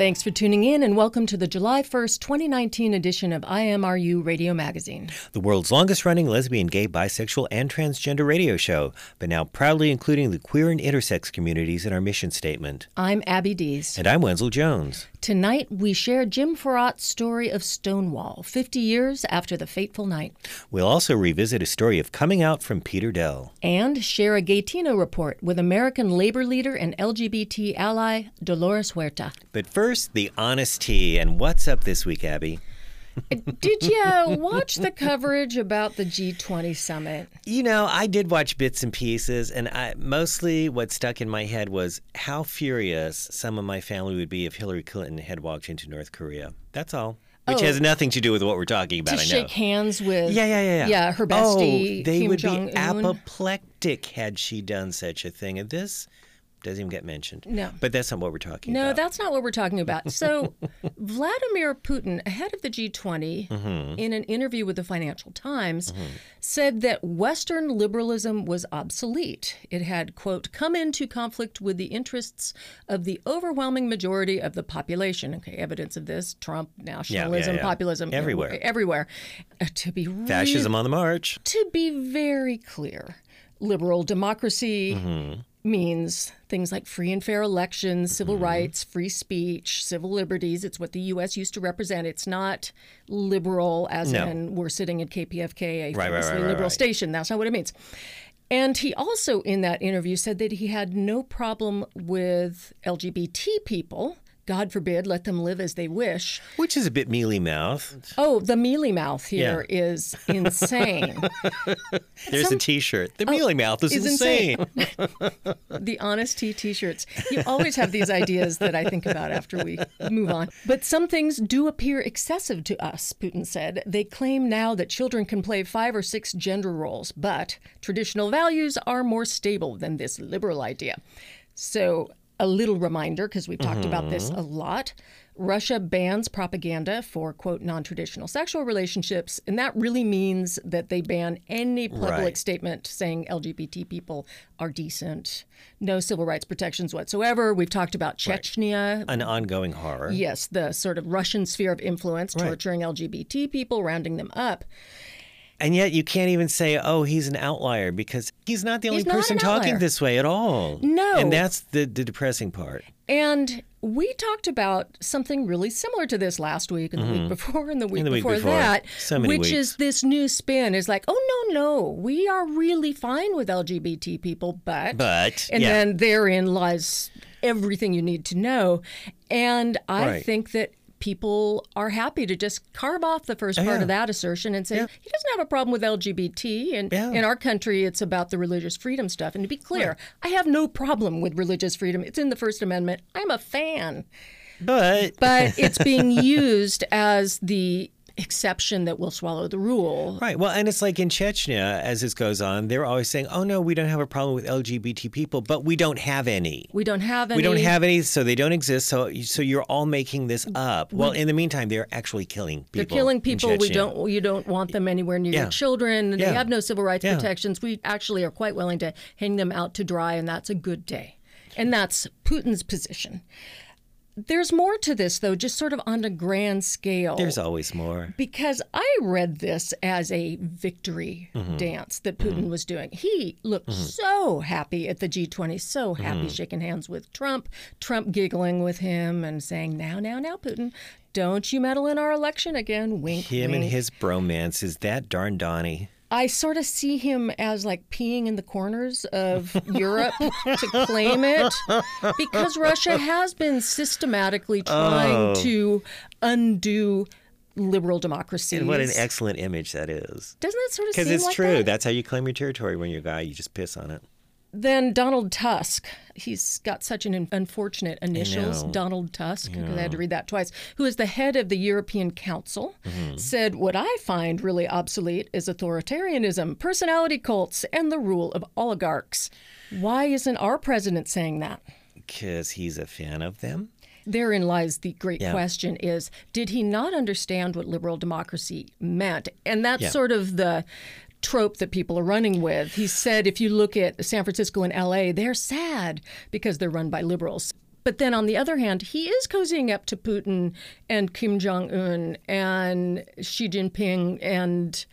Thanks for tuning in and welcome to the July 1st, 2019 edition of IMRU Radio Magazine. The world's longest running lesbian, gay, bisexual, and transgender radio show, but now proudly including the queer and intersex communities in our mission statement. I'm Abby Dees. And I'm Wenzel Jones. Tonight, we share Jim Forratt's story of Stonewall, 50 years after the fateful night. We'll also revisit a story of coming out from Peter Dell. And share a Gaytino report with American labor leader and LGBT ally Dolores Huerta. But first, the Honest Tea. And what's up this week, Abby? Did you watch the coverage about the G20 summit? You know, I did watch bits and pieces, and I, mostly what stuck in my head was how furious some of my family would be if Hillary Clinton had walked into North Korea. That's all. Which Oh. has nothing to do with what we're talking about. to I know. shake hands with Yeah, yeah, yeah, yeah. yeah her Oh, bestie they Kim would Jong be apoplectic had she done such a thing. And this doesn't even get mentioned. No. But that's not what we're talking No, about. No, that's not what we're talking about. So, Vladimir Putin, ahead of the G20, Mm-hmm. in an interview with the Financial Times, said that Western liberalism was obsolete. It had, quote, come into conflict with the interests of the overwhelming majority of the population. Okay, evidence of this Trump, nationalism, yeah. populism, Everywhere. Everywhere. Uh, to be Fascism on the march. to be very clear, liberal democracy Mm-hmm. Means things like free and fair elections, civil Mm-hmm. rights, free speech, civil liberties. It's what the U.S. used to represent. It's not liberal, as No. in we're sitting at KPFK, a Right, famously right, right, liberal station. That's not what it means. And he also, in that interview, said that he had no problem with LGBT people. God forbid, let them live as they wish. Which is a bit mealy mouth. Oh, the mealy mouth here is insane. There's a t shirt. The oh, mealy mouth is, is insane. the Honest Tea t-shirts you always have these ideas that i think about after we move on but some things do appear excessive to us putin said they claim now that children can play five or six gender roles but traditional values are more stable than this liberal idea so a little reminder because we've talked about this mm-hmm. a lot Russia bans propaganda for, quote, non traditional sexual relationships. And that really means that they ban any public Right. statement saying LGBT people are decent, no civil rights protections whatsoever. We've talked about Chechnya. An ongoing horror. Yes, the sort of Russian sphere of influence, Right. torturing LGBT people, rounding them up. And yet you can't even say, oh, he's an outlier because he's not the only not person talking this way at all. No. And that's the, the depressing part. And we talked about something really similar to this last week and the week before and the week, Mm-hmm. the week before, before. that, So which weeks. is this new spin is like, oh, no, no, we are really fine with LGBT people, but. But, And yeah. then therein lies everything you need to know. And I Right. think that people are happy to just carve off the first part yeah. of that assertion and say he doesn't have a problem with LGBT and Yeah. in our country it's about the religious freedom stuff. And to be clear I have no problem with religious freedom. It's in the first amendment. I'm a fan. But, but it's being used as the exception that will swallow the rule right. Well, and it's like in Chechnya, as this goes on, they're always saying, oh, no, we don't have a problem with LGBT people, but we don't have any. we don't have any We don't have any, so they don't exist. So, so you're all making this up. Well, in the meantime, they're actually killing people. They're killing in people. We don't. You don't want them anywhere near Yeah. your children. They Yeah. have no civil rights Yeah. protections. We actually are quite willing to hang them out to dry, and that's a good day. And that's Putin's position. There's more to this, though, just sort of on a grand scale. There's always more. because I read this as a victory Mm-hmm. dance that Putin was doing. He looked so happy at the G20, so happy Mm-hmm. shaking hands with Trump, Trump giggling with him and saying, Now, now, now, Putin, don't you meddle in our election again. Wink, Him wink. and his bromance is that darn Donnie. I sort of see him as like peeing in the corners of Europe to claim it because Russia has been systematically oh. trying Oh. to undo liberal democracy. And what an excellent image that is. Doesn't that sort of Because it's like true. that? That's how you claim your territory when you're a guy. You just piss on it. Then Donald Tusk, he's got such an unfortunate initials. Donald Tusk, because I had to read that twice, who is the head of the European Council, Mm-hmm. said, What I find really obsolete is authoritarianism, personality cults, and the rule of oligarchs. Why isn't our president saying that? Because he's a fan of them. Therein lies the great Yeah. question is did he not understand what liberal democracy meant? And that's Yeah. sort of the trope that people are running with. He said if you look at San Francisco and LA, they're sad because they're run by liberals. But then on the other hand, he is cozying up to Putin and Kim Jong Un and Xi Jinping and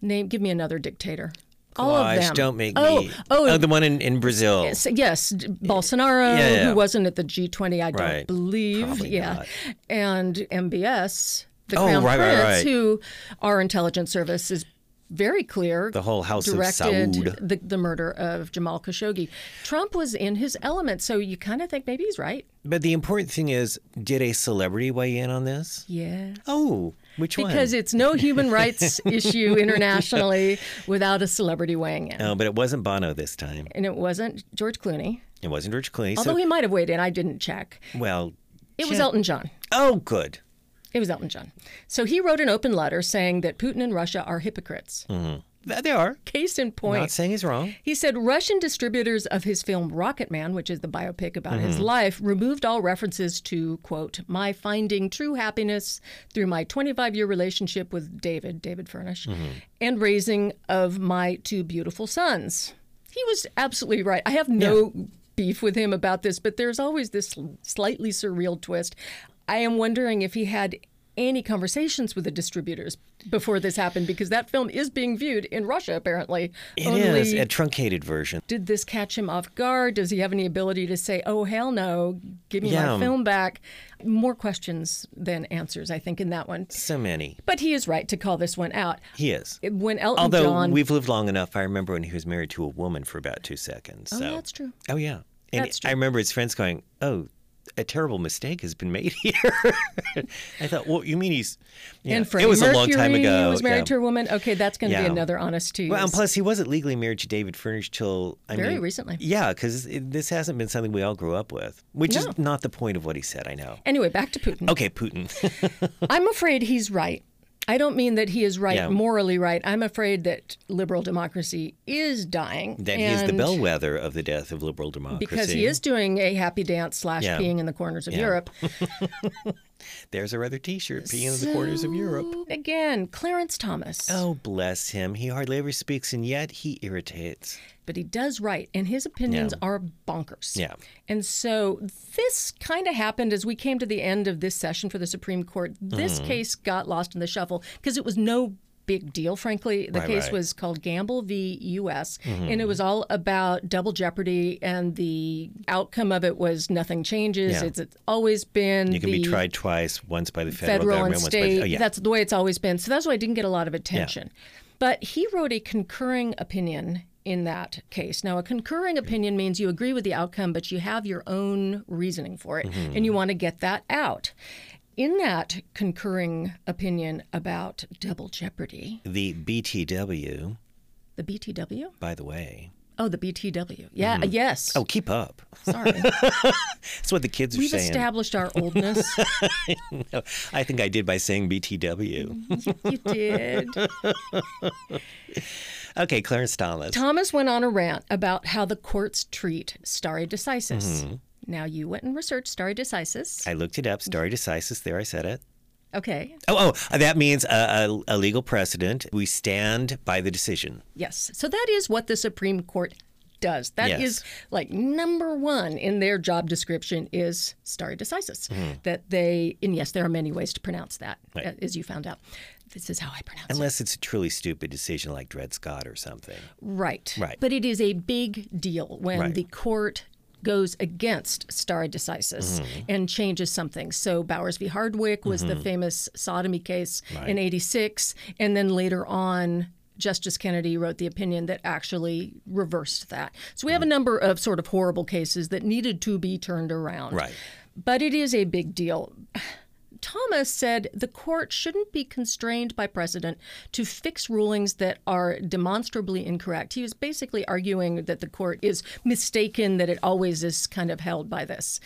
name. Give me another dictator. All of them. don't make oh, me. Oh, oh, the one in, in Brazil. Yes, yes, Bolsonaro, Yeah, yeah. who wasn't at the G20, I don't Right. believe. Probably yeah, not. and MBS, the Oh, Crown right, Prince, right. who our intelligence service is very clear. The whole House of directed Saud. the, the murder of Jamal Khashoggi. Trump was in his element, so you kind of think maybe he's right. But the important thing is, did a celebrity weigh in on this? Yes. Oh, which one? Because it's no human rights issue internationally without a celebrity weighing in. No, but it wasn't Bono this time. And it wasn't George Clooney, It wasn't George Clooney. although so, he might have weighed in. I didn't check. well, It was Elton John. Oh, good. It was Elton John. So he wrote an open letter saying that Putin and Russia are hypocrites. Th- They are. Case in point. Not saying he's wrong. He said Russian distributors of his film Rocketman, which is the biopic about Mm-hmm. his life, removed all references to, quote, my finding true happiness through my 25 year relationship with David, David Furnish, Mm-hmm. and and raising of my two beautiful sons. He was absolutely right. I have no beef with him about this, but there's always this slightly surreal twist. I am wondering if he had any conversations with the distributors before this happened because that film is being viewed in Russia apparently. It Only is a truncated version. did this catch him off guard? Does he have any ability to say, "Oh hell no, give me Yeah. my film back"? More questions than answers, I think, in that one. So many. But he is right to call this one out. He is. When Elton Although John, we've lived long enough, I remember when he was married to a woman for about two seconds. oh, so. that's true. Oh yeah, and That's true. I remember his friends going, "Oh, a terrible mistake has been made here." I thought, "Well, you mean he's?" Yeah. And Freddie it was Mercury a long time ago. He was married yeah. to a woman. Okay, that's going to Yeah. be another honest tease. Well, and plus, he wasn't legally married to David Furnish till I Very mean, recently. Yeah, because this hasn't been something we all grew up with, which No. is not the point of what he said. I know. anyway, back to Putin. Okay, Putin. I'm afraid he's right. I don't mean that he is right, Yeah. morally right. I'm afraid that liberal democracy is dying. that he is the bellwether of the death of liberal democracy. Because he is doing a happy dance slash Yeah. peeing in the corners of Yeah. Europe. There's our other T-shirt, peeing in the corners of Europe. Again, Clarence Thomas. Oh, bless him. He hardly ever speaks, and yet he irritates. But he does write, and his opinions Yeah. are bonkers. Yeah. And so this kind of happened as we came to the end of this session for the Supreme Court. This Mm-hmm. case got lost in the shuffle because it was no big deal, frankly. The Right, case right. Mm-hmm. was called Gamble v. U.S., and it was all about double jeopardy, and the outcome of it was nothing changes. Yeah. It's, it's always been You can be tried twice, once by the federal, federal and government, once by state. the, oh, yeah. That's the way it's always been. So that's why it didn't get a lot of attention. But he wrote a concurring opinion in that case. Now, a concurring opinion means you agree with the outcome, but you have your own reasoning for it, Mm-hmm. and you want to get that out. In that concurring opinion about double jeopardy, the BTW, the BTW? by the way. Oh, the BTW. Yeah, yes. Oh, keep up. sorry. That's what the kids are We've saying. established our oldness. No, I think I did by saying BTW. you did. okay, Clarence Thomas. Thomas went on a rant about how the courts treat stare decisis. Mm-hmm. Now, you went and researched stare decisis. I looked it up. Stare decisis. There, I said it. Okay. Oh, oh, that means a, a, a legal precedent. We stand by the decision. Yes. So that is what the Supreme Court does. That is Yes. like number one in their job description is stare decisis. Mm-hmm. That they, and yes, there are many ways to pronounce that, Right. as you found out. This is how I pronounce it. Unless it's a truly stupid decision like Dred Scott or something. Right. Right. But it is a big deal when Right. the court goes against stare decisis Mm-hmm. and changes something. So Bowers v. Hardwick was the famous sodomy case in 86. And then later on, Justice Kennedy wrote the opinion that actually reversed that. So we have a Mm-hmm. number of sort of horrible cases that needed to be turned around. Right. But it is a big deal. Thomas said the court shouldn't be constrained by precedent to fix rulings that are demonstrably incorrect. He was basically arguing that the court is mistaken, that it always is kind of held by this.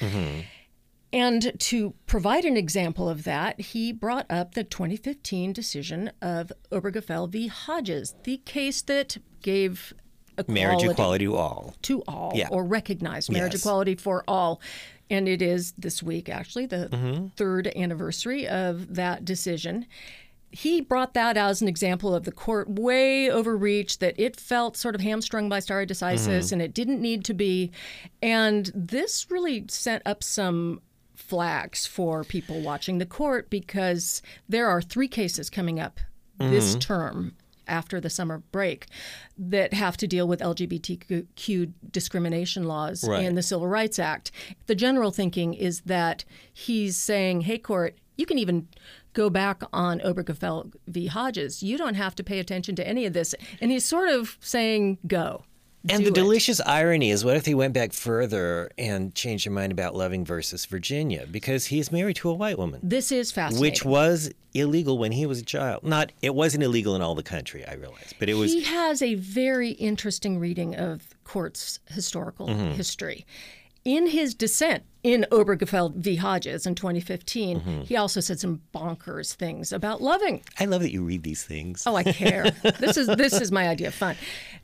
And to provide an example of that, he brought up the 2015 decision of Obergefell v. Hodges, the case that gave equality Marriage equality to all. to all Yeah. or recognized marriage Yes. equality for all. And it is this week, actually, the Mm-hmm. third anniversary of that decision. he brought that as an example of the court way overreached, that it felt sort of hamstrung by stare decisis and it didn't need to be. And this really sent up some flags for people watching the court because there are three cases coming up this mm-hmm. term after the summer break that have to deal with LGBTQ discrimination laws Right. and the Civil Rights Act. The general thinking is that he's saying, hey, court, you can even go back on Obergefell v. Hodges. You don't have to pay attention to any of this. And he's sort of saying, go. And the it. delicious irony is what if he went back further and changed their mind about Loving versus Virginia? Because he's married to a white woman, This is fascinating. which was illegal when he was a child. Not, it wasn't illegal in all the country, I realize, but it was. He has a very interesting reading of court's historical Mm-hmm. history. In his dissent in Obergefell v. Hodges in 2015, Mm-hmm. he also said some bonkers things about loving. I love that you read these things. Oh, I care. this is this is my idea of fun.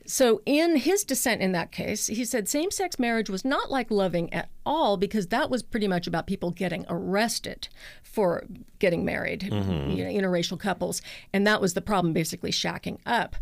So, in his dissent in that case, he said same-sex marriage was not like loving at all because that was pretty much about people getting arrested for getting married, you know, interracial couples, and that was the problem, basically shacking up.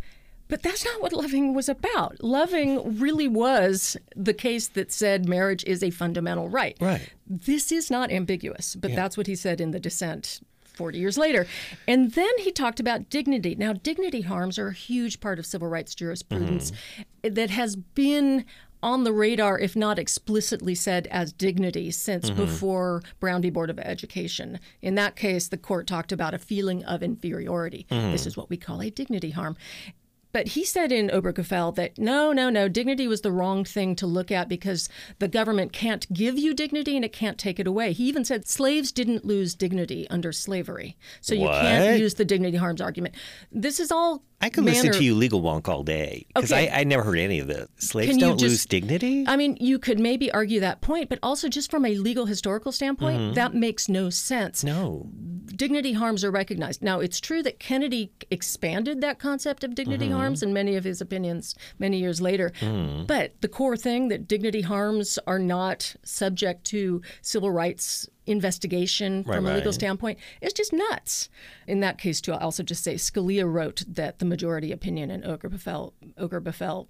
But that's not what loving was about. Loving really was the case that said marriage is a fundamental right. Right. This is not ambiguous, but that's what he said in the dissent 40 years later. And then he talked about dignity. Now, dignity harms are a huge part of civil rights jurisprudence mm-hmm. that has been on the radar, if not explicitly said as dignity, since mm-hmm. before Brown v. Board of Education. In that case, the court talked about a feeling of inferiority. Mm-hmm. This is what we call a dignity harm. But he said in Obergefell that no, no, no, dignity was the wrong thing to look at because the government can't give you dignity and it can't take it away. He even said slaves didn't lose dignity under slavery. So you What? can't use the dignity harms argument. This is all I could manner- listen to you legal wonk all day because Okay. I, I never heard any of this. Slaves Can don't just- lose dignity. I mean, you could maybe argue that point, but also just from a legal historical standpoint, that makes no sense. no. dignity harms are recognized. Now, it's true that Kennedy expanded that concept of dignity Mm-hmm. Harms in many of his opinions many years later. Mm-hmm. But the core thing that dignity harms are not subject to civil rights investigation from a legal right. standpoint is just nuts. In that case, too, I'll also just say Scalia wrote that the majority opinion in Obergefell, Obergefell,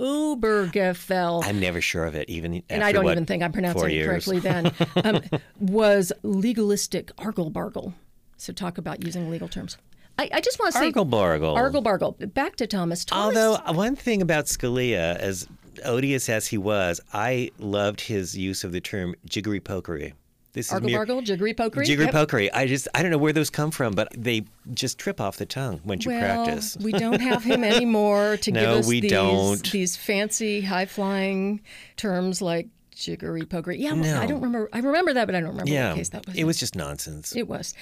Obergefell I'm never sure of it, even and I don't what, even think I'm pronouncing it correctly then, um, was legalistic argle bargle. So talk about using legal terms. I, I just want to say Argle bargle. argle bargle. Back to Thomas. Thomas Although uh, one thing about Scalia, as odious as he was, I loved his use of the term jiggery pokery. This is argle mere bargle, jiggery pokery. jiggery Yep. pokery. I just I don't know where those come from, but they just trip off the tongue once you Well, practice. we don't have him anymore to give us we these, don't. these fancy, high flying terms like jiggery pokery. Yeah, No. I don't remember. I remember that, but I don't remember yeah, what case that was. it was just nonsense. It was.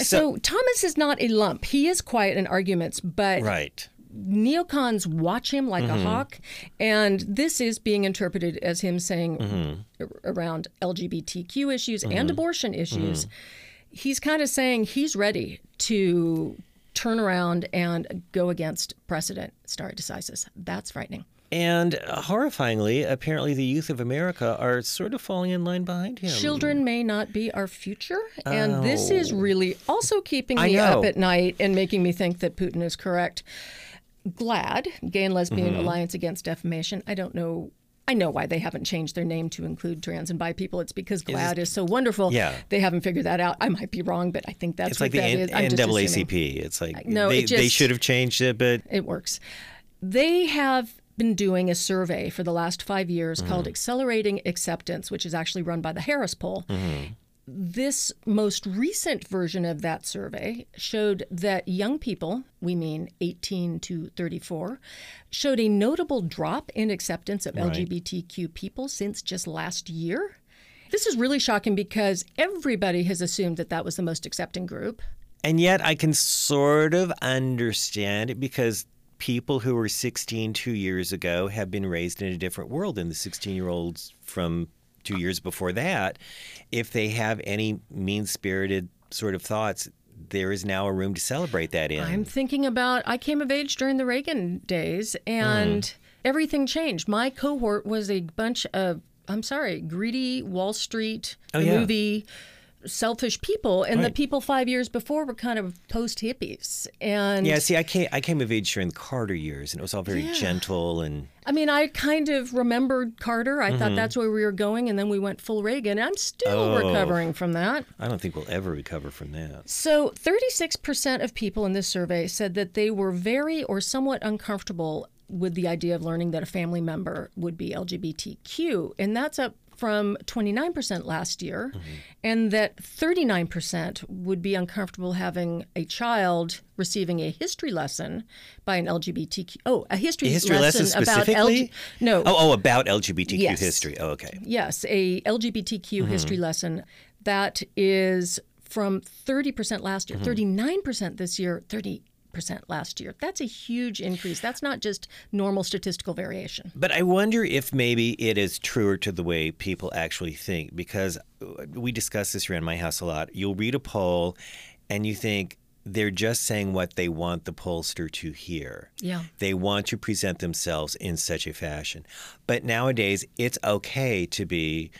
So, Thomas is not a lump. He is quiet in arguments, but right. neocons watch him like Mm-hmm. a hawk, and this is being interpreted as him saying Mm-hmm. around LGBTQ issues and abortion issues. He's kind of saying he's ready to turn around and go against precedent stare decisis. That's frightening. And uh, horrifyingly, apparently the youth of America are sort of falling in line behind him. Children may not be our future, and this is really also keeping Oh. Me up at night and making me think that Putin is correct. GLAAD, Gay and Lesbian Mm-hmm. Alliance Against Defamation. I don't know. I know why they haven't changed their name to include trans and bi people. It's because GLAAD is so wonderful. Yeah. They haven't figured that out. I might be wrong, but I think that's It's what like the that N- is. Just. NAACP. It's like no, they, it they should have changed it, but It works. They have been doing a survey for the last five years mm-hmm. called Accelerating Acceptance, which is actually run by the Harris Poll. Mm-hmm. This most recent version of that survey showed that young people, we mean 18 to 34, showed a notable drop in acceptance of LGBTQ people since just last year. This is really shocking because everybody has assumed that that was the most accepting group. And yet I can sort of understand it because people who were 16 two years ago have been raised in a different world than the 16 year olds from two years before that. If they have any mean spirited sort of thoughts, there is now a room to celebrate that in. I'm thinking about I came of age during the Reagan days and Mm. everything changed. My cohort was a bunch of I'm sorry, greedy Wall Street Oh, yeah. movie selfish people, and the people five years before were kind of post hippies. And Yeah, see, I came I came of age during the Carter years, and it was all very Yeah. gentle and I mean, I kind of remembered Carter. I thought that's where we were going, and then we went full Reagan. I'm still Mm-hmm. Oh. recovering from that. I don't think we'll ever recover from that. So, 36% of people in this survey said that they were very or somewhat uncomfortable with the idea of learning that a family member would be LGBTQ. And that's up from 29% last year. And that 39% would be uncomfortable having a child receiving a history lesson by an LGBTQ. Oh, a history, A history lesson about specifically? LG. No. Oh, oh, about LGBTQ Yes. history. Oh, okay. Yes, a LGBTQ Mm-hmm. history lesson that is from 30% last Mm-hmm. year, 39% this year, 30% last year. That's a huge increase. That's not just normal statistical variation. But I wonder if maybe it is truer to the way people actually think because uh, we discuss this around my house a lot. You'll read a poll and you think they're just saying what they want the pollster to hear. Yeah. They want to present themselves in such a fashion. But nowadays, it's okay to be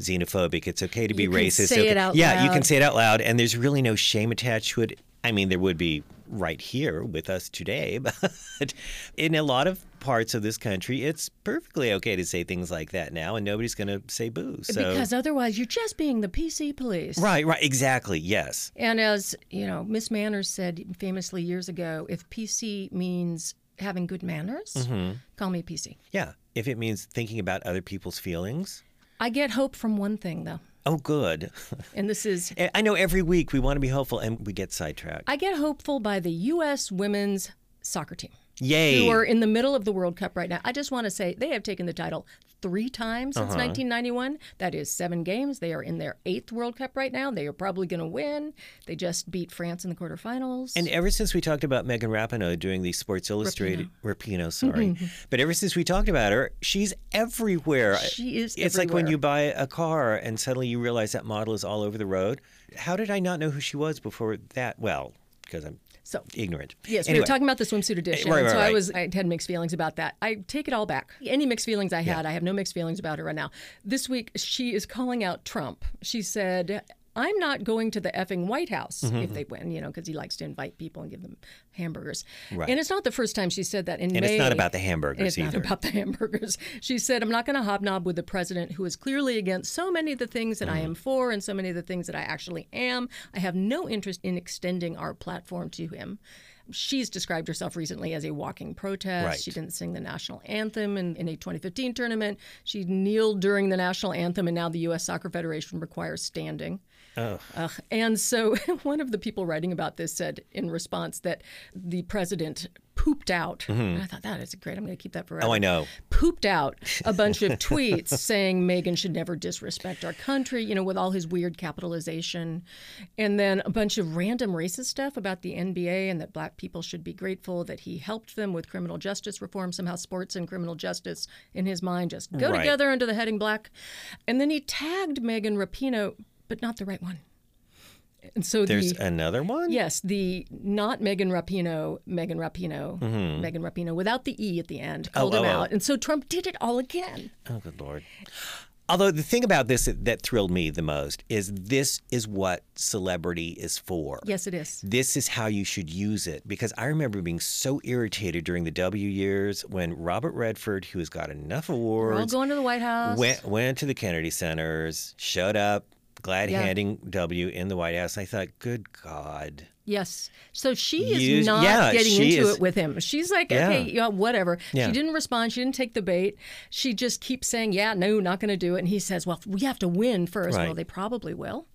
xenophobic. It's okay to be You can racist. say okay- it out yeah, you can say it out loud, and there's really no shame attached to it. I mean, there would be right here with us today, but in a lot of parts of this country, it's perfectly okay to say things like that now, and nobody's going to say boo. So, Because otherwise, you're just being the PC police. right, right, exactly, yes. And as, you know, Miss Manners said famously years ago, if PC means having good manners, Mm-hmm. call me PC. Yeah, if it means thinking about other people's feelings, I get hope from one thing, though. Oh, good. And this is I know every week we want to be hopeful and we get sidetracked. I get hopeful by the U.S. women's soccer team, Yay. who are in the middle of the World Cup right now. I just want to say they have taken the title three times Uh-huh. since 1991. That is seven games. They are in their eighth World Cup right now. They are probably going to win. They just beat France in the quarterfinals. And ever since we talked about Megan Rapinoe doing the Sports Illustrated, Rapino, sorry, but ever since we talked about her, she's everywhere. She is It's like when you buy a car and suddenly you realize that model is all over the road. How did I not know who she was before that? Well, because I'm so ignorant. Yes, we Anyway, were talking about the swimsuit edition. Right, right, so I was I had mixed feelings about that. I take it all back. Any mixed feelings I had, I have no mixed feelings about her right now. This week she is calling out Trump. She said, I'm not going to the effing White House Mm-hmm, if they win, you know, because he likes to invite people and give them hamburgers. Right. And it's not the first time she said that in And May. it's not about the hamburgers it's either. not about the hamburgers. She said, I'm not going to hobnob with the president who is clearly against so many of the things that I Mm. am for and so many of the things that I actually am. I have no interest in extending our platform to him. She's described herself recently as a walking protest. Right. She didn't sing the national anthem in, in a 2015 tournament. She kneeled during the national anthem, and now the U.S. Soccer Federation requires standing. Ugh. And so one of the people writing about this said in response that the president pooped out. And I thought that is great. I'm going to keep that forever. Mm-hmm. Oh, I know. Pooped out a bunch of tweets saying Megan should never disrespect our country, you know, with all his weird capitalization. And then a bunch of random racist stuff about the NBA and that black people should be grateful that he helped them with criminal justice reform. Somehow sports and criminal justice in his mind just go Right. together under the heading black. And then he tagged Megan Rapino, but not the right one. And so There's the another one? Yes, the not Megan Rapino, Megan Rapino, mm-hmm. Megan Rapino, without the E at the end, oh, called oh, him oh. out. And so Trump did it all again. Oh, good Lord. Although the thing about this that, thrilled me the most is this is what celebrity is for. Yes, it is. This is how you should use it because I remember being so irritated during the W years when Robert Redford, who has got enough We're all awards, going to the White House. went went to the Kennedy Centers, showed up, glad Yeah. handing W in the White House. I thought, good God. Yes. So she is Use- not yeah, getting into is- it with him. She's like, Yeah. okay, yeah, whatever. Yeah. She didn't respond. She didn't take the bait. She just keeps saying, yeah, no, not going to do it. And he says, well, we have to win first. Right. Well, they probably will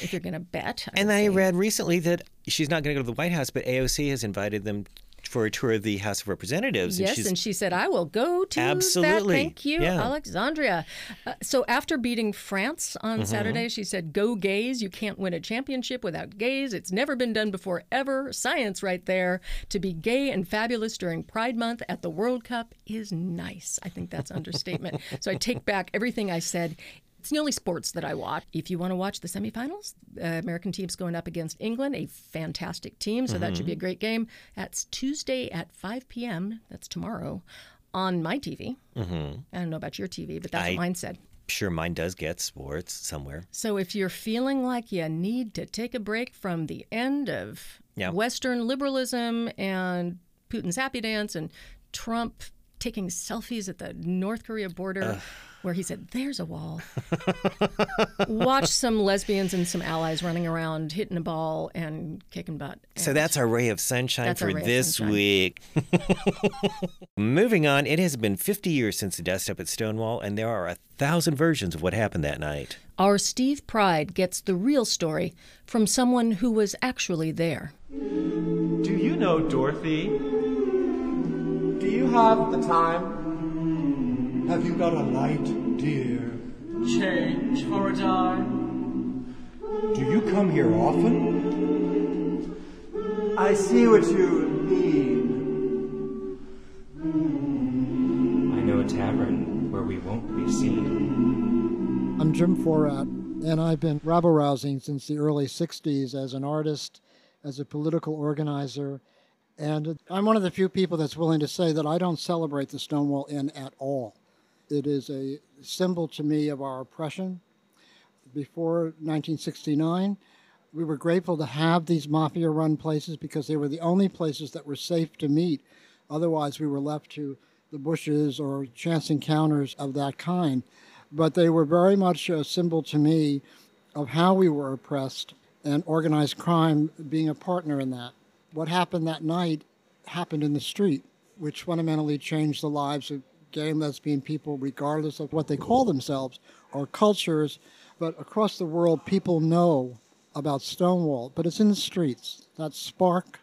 if you're going to bet. And would I read recently that she's not going to go to the White House, but AOC has invited them for a tour of the House of Representatives. Yes, she's, and she said, "I will go to Absolutely. that." Thank you, Yeah. Alexandria. Uh, so after beating France on Mm-hmm. Saturday, she said, "Go gays! You can't win a championship without gays. It's never been done before, ever. Science, right there. To be gay and fabulous during Pride Month at the World Cup is nice. I think that's understatement. so I take back everything I said." It's the only sports that I watch. If you want to watch the semifinals, the American team's going up against England, a fantastic team, so that should be a great game. That's Tuesday at 5 p.m. That's tomorrow on my TV. Mm-hmm. I don't know about your TV, but that's I- what mine said. sure mine does get sports somewhere. So if you're feeling like you need to take a break from the end of Yeah. Western liberalism and Putin's happy dance and Trump taking selfies at the North Korea border where he said, There's a wall. Watch some lesbians and some allies running around hitting a ball and kicking butt. So that's our ray of sunshine for our ray of this sunshine. week. Moving on, it has been 50 years since the dust up at Stonewall, and there are a thousand versions of what happened that night. Our Steve Pride gets the real story from someone who was actually there. Do you know Dorothy? Do you have the time? Have you got a light, dear? Change for a dime? Do you come here often? I see what you mean. I know a tavern where we won't be seen. I'm Jim Forratt, and I've been rabble rousing since the early 60s as an artist, as a political organizer, and I'm one of the few people that's willing to say that I don't celebrate the Stonewall Inn at all. It is a symbol to me of our oppression. Before 1969, we were grateful to have these mafia run places because they were the only places that were safe to meet. Otherwise, we were left to the bushes or chance encounters of that kind. But they were very much a symbol to me of how we were oppressed and organized crime being a partner in that. What happened that night happened in the street, which fundamentally changed the lives of gay and lesbian people, regardless of what they call themselves or cultures. But across the world, people know about Stonewall, but it's in the streets. That spark,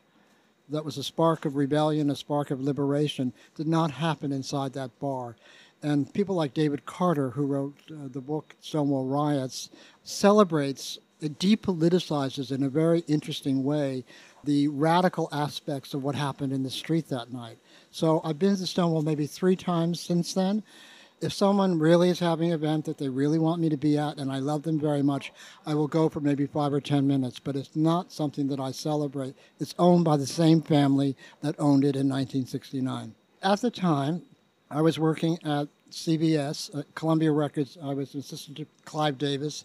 that was a spark of rebellion, a spark of liberation, did not happen inside that bar. And people like David Carter, who wrote uh, the book Stonewall Riots, celebrates, it depoliticizes in a very interesting way the radical aspects of what happened in the street that night. So I've been to Stonewall maybe three times since then. If someone really is having an event that they really want me to be at and I love them very much, I will go for maybe five or ten minutes, but it's not something that I celebrate. It's owned by the same family that owned it in 1969. At the time, I was working at CBS, at uh, Columbia Records. I was an assistant to Clive Davis,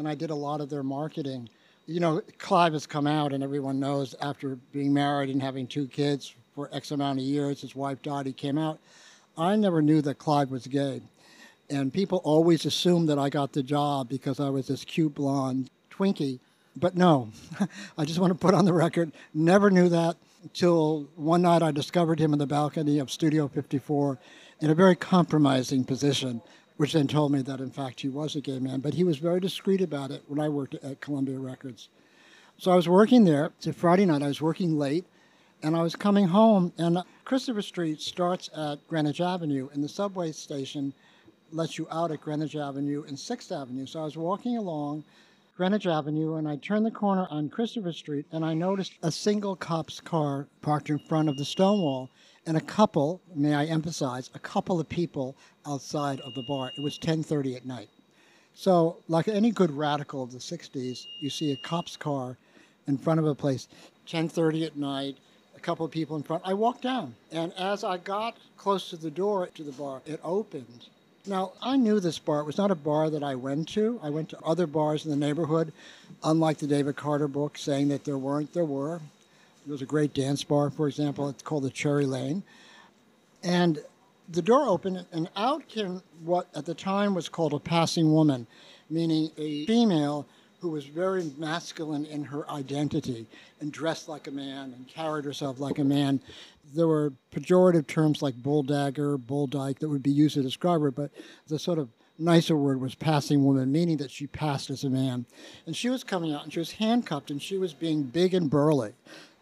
and I did a lot of their marketing. You know, Clive has come out, and everyone knows after being married and having two kids for X amount of years, his wife he came out. I never knew that Clive was gay. And people always assumed that I got the job because I was this cute blonde Twinkie. But no, I just want to put on the record, never knew that until one night I discovered him in the balcony of Studio 54 in a very compromising position, which then told me that in fact he was a gay man. But he was very discreet about it when I worked at Columbia Records. So I was working there. It's a Friday night. I was working late, and I was coming home. And Christopher Street starts at Greenwich Avenue, and the subway station lets you out at Greenwich Avenue and Sixth Avenue. So I was walking along Greenwich Avenue, and I turned the corner on Christopher Street, and I noticed a single cop's car parked in front of the Stonewall, and a couple, may I emphasize, a couple of people outside of the bar. It was 10:30 at night. So, like any good radical of the 60s, you see a cop's car in front of a place, 10:30 at night, a couple of people in front. I walked down, and as I got close to the door to the bar, it opened. Now, I knew this bar. It was not a bar that I went to. I went to other bars in the neighborhood, unlike the David Carter book saying that there weren't, there were. There was a great dance bar, for example, it's called the Cherry Lane. And the door opened, and out came what at the time was called a passing woman, meaning a female who was very masculine in her identity and dressed like a man and carried herself like a man. There were pejorative terms like bulldagger, bulldyke that would be used to describe her, but the sort of nicer word was passing woman, meaning that she passed as a man. And she was coming out and she was handcuffed and she was being big and burly.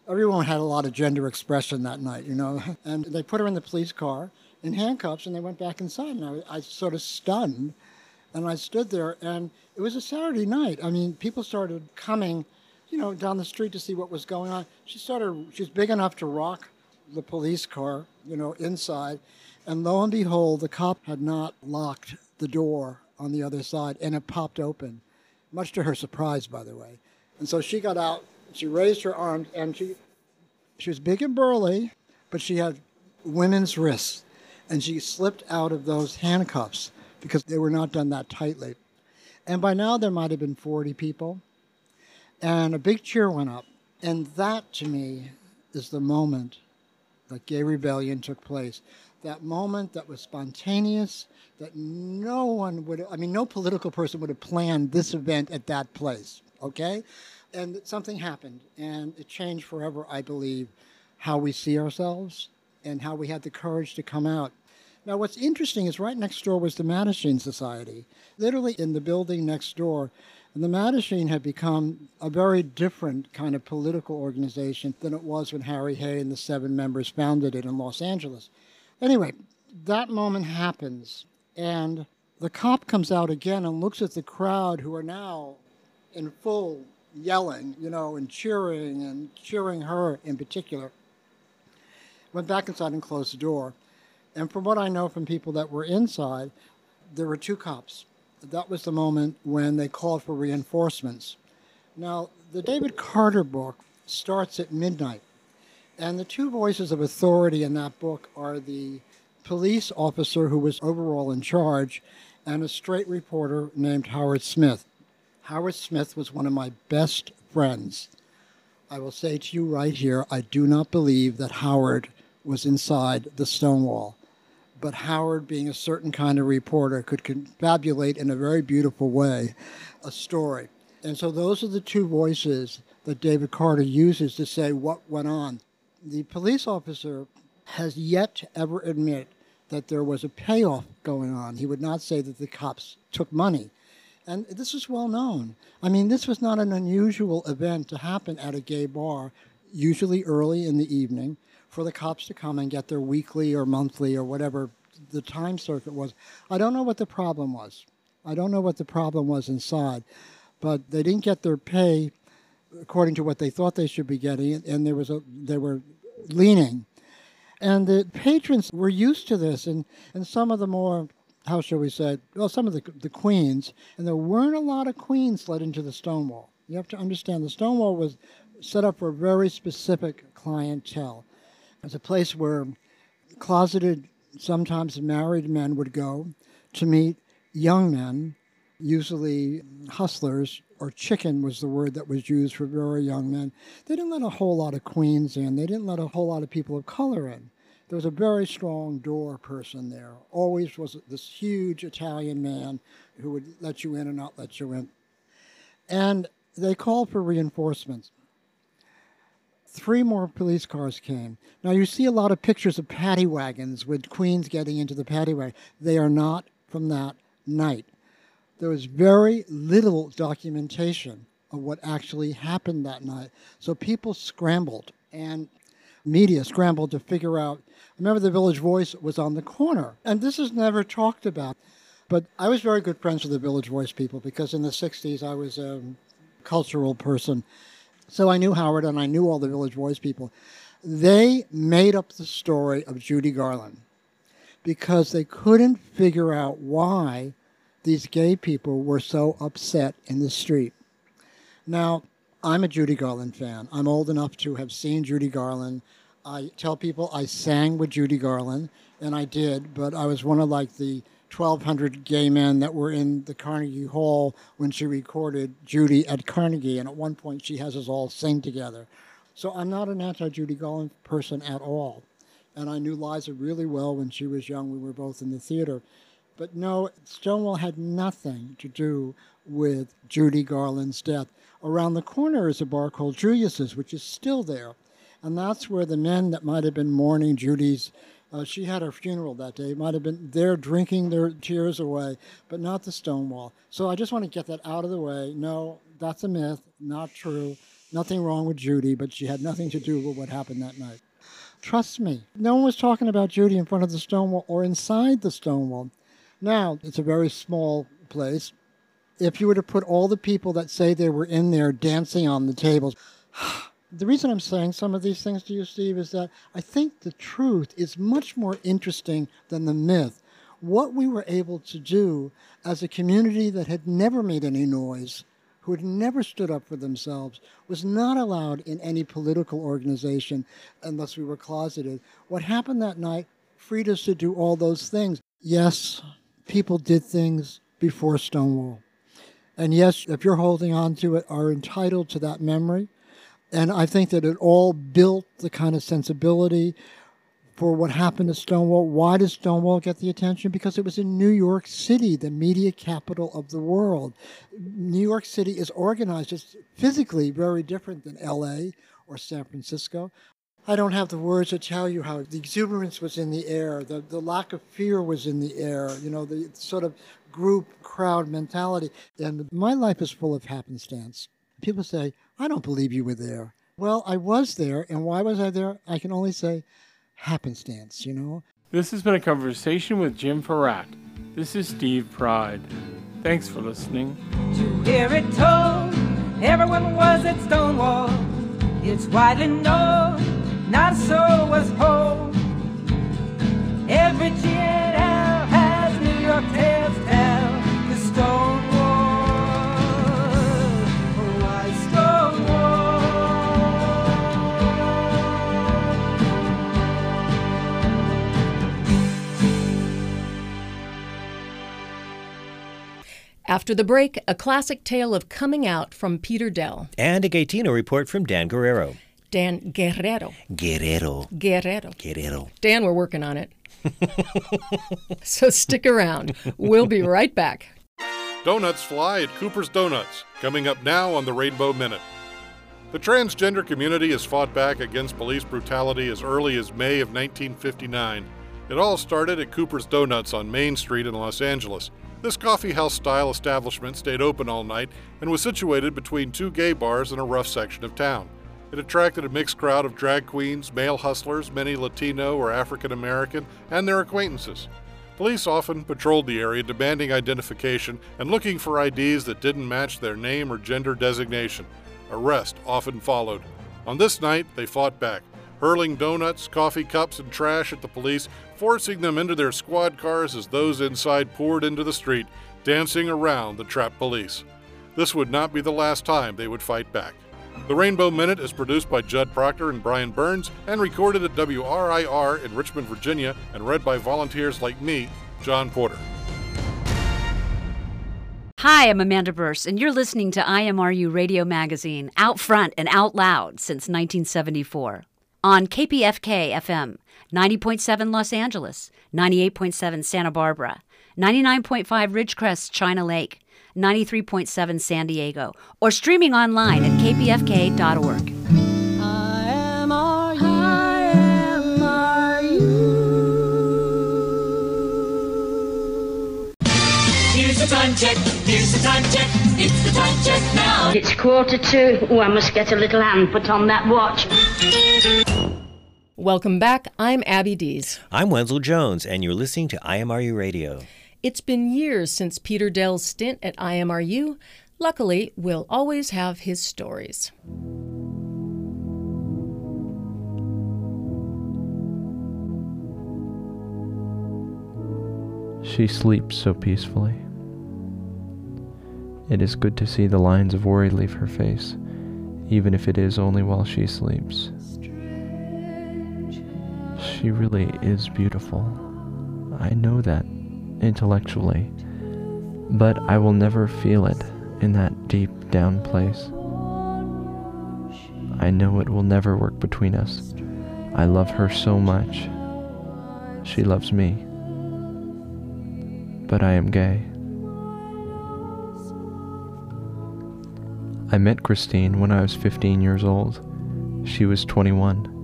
Everyone had a lot of gender expression that night, you know. And they put her in the police car in handcuffs and they went back inside. And I, was- I sort of stunned. And I stood there and it was a Saturday night. I mean, people started coming, you know, down the street to see what was going on. She started, she's big enough to rock the police car, you know, inside. And lo and behold, the cop had not locked the door on the other side and it popped open, much to her surprise, by the way. And so she got out, she raised her arms, and she, she was big and burly, but she had women's wrists. And she slipped out of those handcuffs because they were not done that tightly. And by now there might have been 40 people. And a big cheer went up. And that to me is the moment that gay rebellion took place. That moment that was spontaneous, that no one would, I mean, no political person would have planned this event at that place, okay? And something happened, and it changed forever, I believe, how we see ourselves and how we had the courage to come out. Now, what's interesting is right next door was the Mattachine Society, literally in the building next door. And the Mattachine had become a very different kind of political organization than it was when Harry Hay and the seven members founded it in Los Angeles. Anyway, that moment happens, and the cop comes out again and looks at the crowd who are now in full yelling, you know, and cheering and cheering her in particular. Went back inside and closed the door. And from what I know from people that were inside, there were two cops. That was the moment when they called for reinforcements. Now, the David Carter book starts at midnight. And the two voices of authority in that book are the police officer who was overall in charge and a straight reporter named Howard Smith. Howard Smith was one of my best friends. I will say to you right here, I do not believe that Howard was inside the Stonewall but Howard, being a certain kind of reporter, could confabulate in a very beautiful way a story. And so those are the two voices that David Carter uses to say what went on. The police officer has yet to ever admit that there was a payoff going on. He would not say that the cops took money. And this is well known. I mean, this was not an unusual event to happen at a gay bar, usually early in the evening for the cops to come and get their weekly or monthly or whatever the time circuit was. I don't know what the problem was. I don't know what the problem was inside, but they didn't get their pay according to what they thought they should be getting, and there was a they were leaning, and the patrons were used to this, and and some of the more how shall we say well some of the the queens, and there weren't a lot of queens let into the Stonewall. You have to understand the Stonewall was set up for a very specific clientele. It was a place where closeted, sometimes married men would go to meet young men, usually hustlers, or chicken was the word that was used for very young men. They didn't let a whole lot of queens in, they didn't let a whole lot of people of color in. There was a very strong door person there. Always was this huge Italian man who would let you in or not let you in. And they called for reinforcements three more police cars came. Now you see a lot of pictures of paddy wagons with queens getting into the paddy wagon. They are not from that night. There was very little documentation of what actually happened that night. So people scrambled and media scrambled to figure out. Remember, the Village Voice was on the corner, and this is never talked about. But I was very good friends with the Village Voice people because in the 60s I was a cultural person so I knew Howard and I knew all the Village Voice people. They made up the story of Judy Garland because they couldn't figure out why these gay people were so upset in the street. Now, I'm a Judy Garland fan. I'm old enough to have seen Judy Garland. I tell people I sang with Judy Garland, and I did, but I was one of like the 1,200 gay men that were in the Carnegie Hall when she recorded Judy at Carnegie. And at one point, she has us all sing together. So I'm not an anti Judy Garland person at all. And I knew Liza really well when she was young. We were both in the theater. But no, Stonewall had nothing to do with Judy Garland's death. Around the corner is a bar called Julius's, which is still there. And that's where the men that might have been mourning Judy's uh, she had her funeral that day. Might have been there drinking their tears away, but not the Stonewall. So I just want to get that out of the way. No, that's a myth, not true. Nothing wrong with Judy, but she had nothing to do with what happened that night. Trust me, no one was talking about Judy in front of the Stonewall or inside the Stonewall. Now, it's a very small place. If you were to put all the people that say they were in there dancing on the tables, the reason I'm saying some of these things to you, Steve, is that I think the truth is much more interesting than the myth. What we were able to do as a community that had never made any noise, who had never stood up for themselves, was not allowed in any political organization unless we were closeted. What happened that night freed us to do all those things. Yes, people did things before Stonewall. And yes, if you're holding on to it, are entitled to that memory. And I think that it all built the kind of sensibility for what happened to Stonewall. Why did Stonewall get the attention? Because it was in New York City, the media capital of the world. New York City is organized, it's physically very different than LA or San Francisco. I don't have the words to tell you how the exuberance was in the air, the, the lack of fear was in the air, you know, the sort of group crowd mentality. And my life is full of happenstance. People say, I don't believe you were there. Well, I was there, and why was I there? I can only say happenstance, you know? This has been a conversation with Jim Forratt. This is Steve Pride. Thanks for listening. To hear it told, everyone was at Stonewall. It's widely known, not so was whole. Every GNL has New York tales tell. The Stonewall, oh, why Stonewall? After the break, a classic tale of coming out from Peter Dell. And a Gaytino report from Dan Guerrero. Dan Guerrero. Guerrero. Guerrero. Guerrero. Dan, we're working on it. so stick around. We'll be right back. Donuts fly at Cooper's Donuts, coming up now on the Rainbow Minute. The transgender community has fought back against police brutality as early as May of 1959. It all started at Cooper's Donuts on Main Street in Los Angeles. This coffeehouse style establishment stayed open all night and was situated between two gay bars in a rough section of town. It attracted a mixed crowd of drag queens, male hustlers, many Latino or African American, and their acquaintances. Police often patrolled the area demanding identification and looking for IDs that didn't match their name or gender designation. Arrest often followed. On this night, they fought back, hurling donuts, coffee cups, and trash at the police, forcing them into their squad cars as those inside poured into the street, dancing around the trapped police. This would not be the last time they would fight back. The Rainbow Minute is produced by Judd Proctor and Brian Burns and recorded at WRIR in Richmond, Virginia, and read by volunteers like me, John Porter. Hi, I'm Amanda Burse, and you're listening to IMRU Radio Magazine, out front and out loud since 1974. On KPFK FM, 90.7 Los Angeles, 98.7 Santa Barbara, 99.5 Ridgecrest, China Lake, 93.7 San Diego, or streaming online at kpfk.org. I am RU. Here's the time check. Here's the time check. It's the time check now. It's quarter to. Oh, I must get a little hand put on that watch. Welcome back. I'm Abby Dees. I'm Wenzel Jones, and you're listening to IMRU Radio. It's been years since Peter Dell's stint at IMRU. Luckily, we'll always have his stories. She sleeps so peacefully. It is good to see the lines of worry leave her face, even if it is only while she sleeps. She really is beautiful. I know that intellectually, but I will never feel it in that deep down place. I know it will never work between us. I love her so much. She loves me. But I am gay. I met Christine when I was 15 years old. She was 21.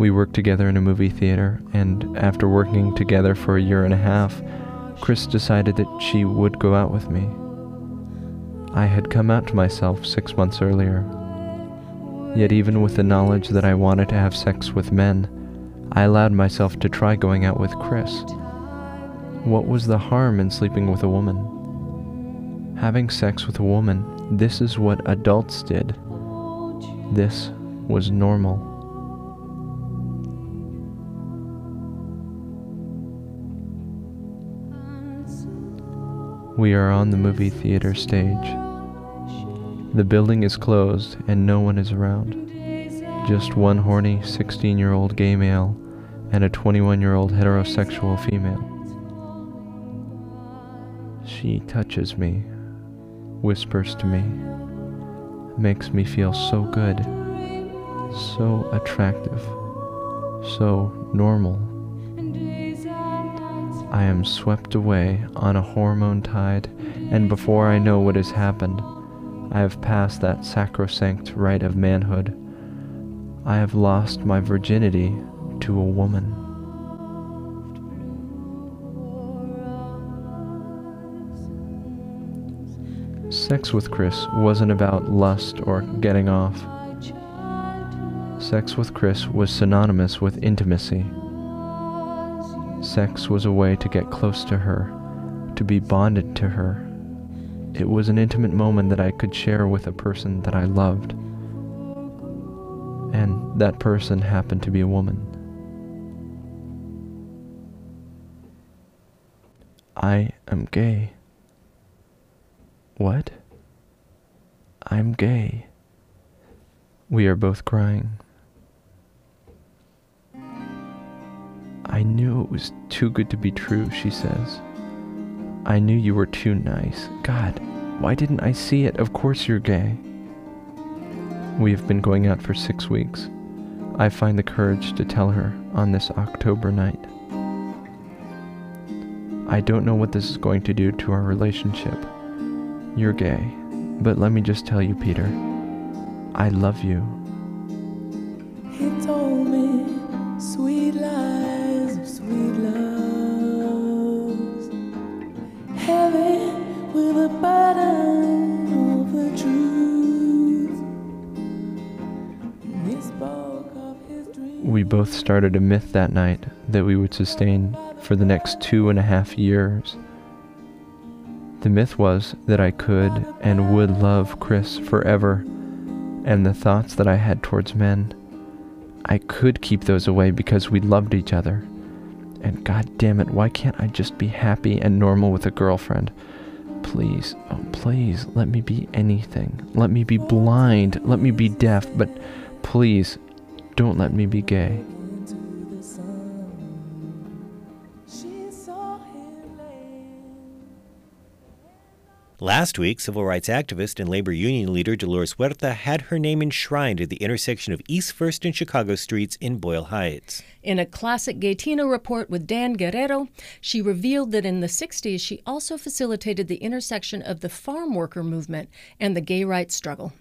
We worked together in a movie theater, and after working together for a year and a half, Chris decided that she would go out with me. I had come out to myself six months earlier. Yet, even with the knowledge that I wanted to have sex with men, I allowed myself to try going out with Chris. What was the harm in sleeping with a woman? Having sex with a woman, this is what adults did. This was normal. We are on the movie theater stage. The building is closed and no one is around. Just one horny 16 year old gay male and a 21 year old heterosexual female. She touches me, whispers to me, makes me feel so good, so attractive, so normal. I am swept away on a hormone tide, and before I know what has happened, I have passed that sacrosanct right of manhood. I have lost my virginity to a woman. Sex with Chris wasn't about lust or getting off. Sex with Chris was synonymous with intimacy. Sex was a way to get close to her, to be bonded to her. It was an intimate moment that I could share with a person that I loved. And that person happened to be a woman. I am gay. What? I'm gay. We are both crying. I knew it was too good to be true, she says. I knew you were too nice. God, why didn't I see it? Of course you're gay. We have been going out for six weeks. I find the courage to tell her on this October night. I don't know what this is going to do to our relationship. You're gay, but let me just tell you, Peter, I love you. Both started a myth that night that we would sustain for the next two and a half years. The myth was that I could and would love Chris forever, and the thoughts that I had towards men, I could keep those away because we loved each other. And god damn it, why can't I just be happy and normal with a girlfriend? Please, oh please, let me be anything. Let me be blind, let me be deaf, but please, don't let me be gay. Last week, civil rights activist and labor union leader Dolores Huerta had her name enshrined at the intersection of East First and Chicago streets in Boyle Heights. In a classic Gaytino report with Dan Guerrero, she revealed that in the 60s she also facilitated the intersection of the farm worker movement and the gay rights struggle.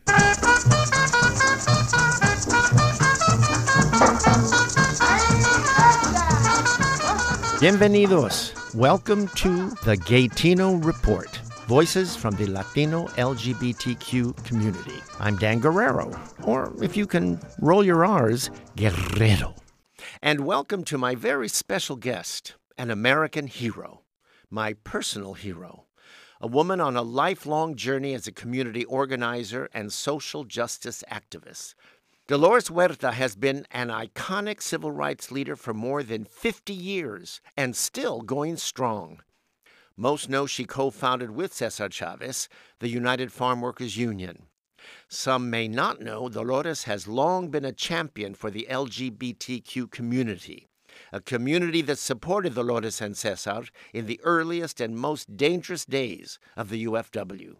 Bienvenidos. Welcome to the Gaytino Report. Voices from the Latino LGBTQ community. I'm Dan Guerrero, or if you can roll your R's, Guerrero. And welcome to my very special guest, an American hero, my personal hero, a woman on a lifelong journey as a community organizer and social justice activist. Dolores Huerta has been an iconic civil rights leader for more than 50 years and still going strong. Most know she co founded with Cesar Chavez the United Farm Workers Union. Some may not know Dolores has long been a champion for the LGBTQ community, a community that supported Dolores and Cesar in the earliest and most dangerous days of the UFW.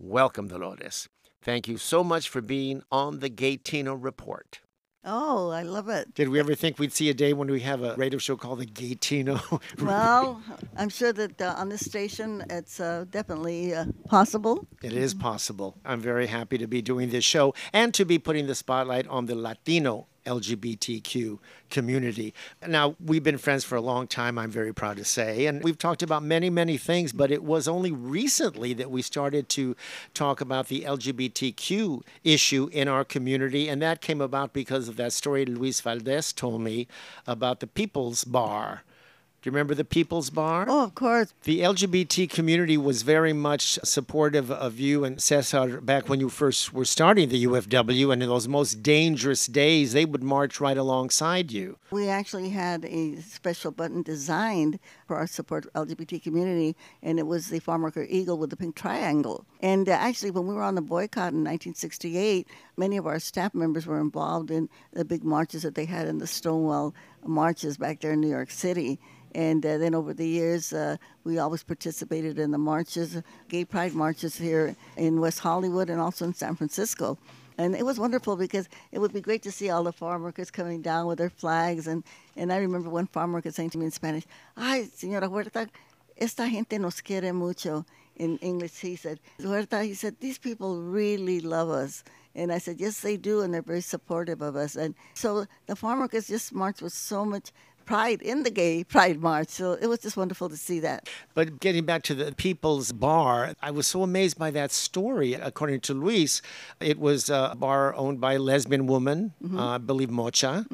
Welcome, Dolores. Thank you so much for being on the Gaytino Report. Oh, I love it. Did we ever think we'd see a day when we have a radio show called the Gaytino? Well, I'm sure that uh, on this station it's uh, definitely uh, possible. It is possible. I'm very happy to be doing this show and to be putting the spotlight on the Latino LGBTQ community. Now, we've been friends for a long time, I'm very proud to say, and we've talked about many, many things, but it was only recently that we started to talk about the LGBTQ issue in our community, and that came about because of that story Luis Valdez told me about the People's Bar. Do you remember the People's Bar? Oh, of course. The LGBT community was very much supportive of you and Cesar back when you first were starting the UFW, and in those most dangerous days, they would march right alongside you. We actually had a special button designed for our support LGBT community, and it was the Farm Worker Eagle with the pink triangle. And uh, actually, when we were on the boycott in 1968, many of our staff members were involved in the big marches that they had in the Stonewall marches back there in New York City. And uh, then over the years, uh, we always participated in the marches, gay pride marches here in West Hollywood and also in San Francisco. And it was wonderful because it would be great to see all the farm workers coming down with their flags. And, and I remember one farm worker saying to me in Spanish, Ay, señora Huerta, esta gente nos quiere mucho. In English, he said, Huerta, he said, these people really love us. And I said, yes, they do, and they're very supportive of us. And so the farm workers just marched with so much pride in the gay pride march. So it was just wonderful to see that. But getting back to the People's Bar, I was so amazed by that story. According to Luis, it was a bar owned by a lesbian woman, Mm-hmm. uh, I believe Mocha.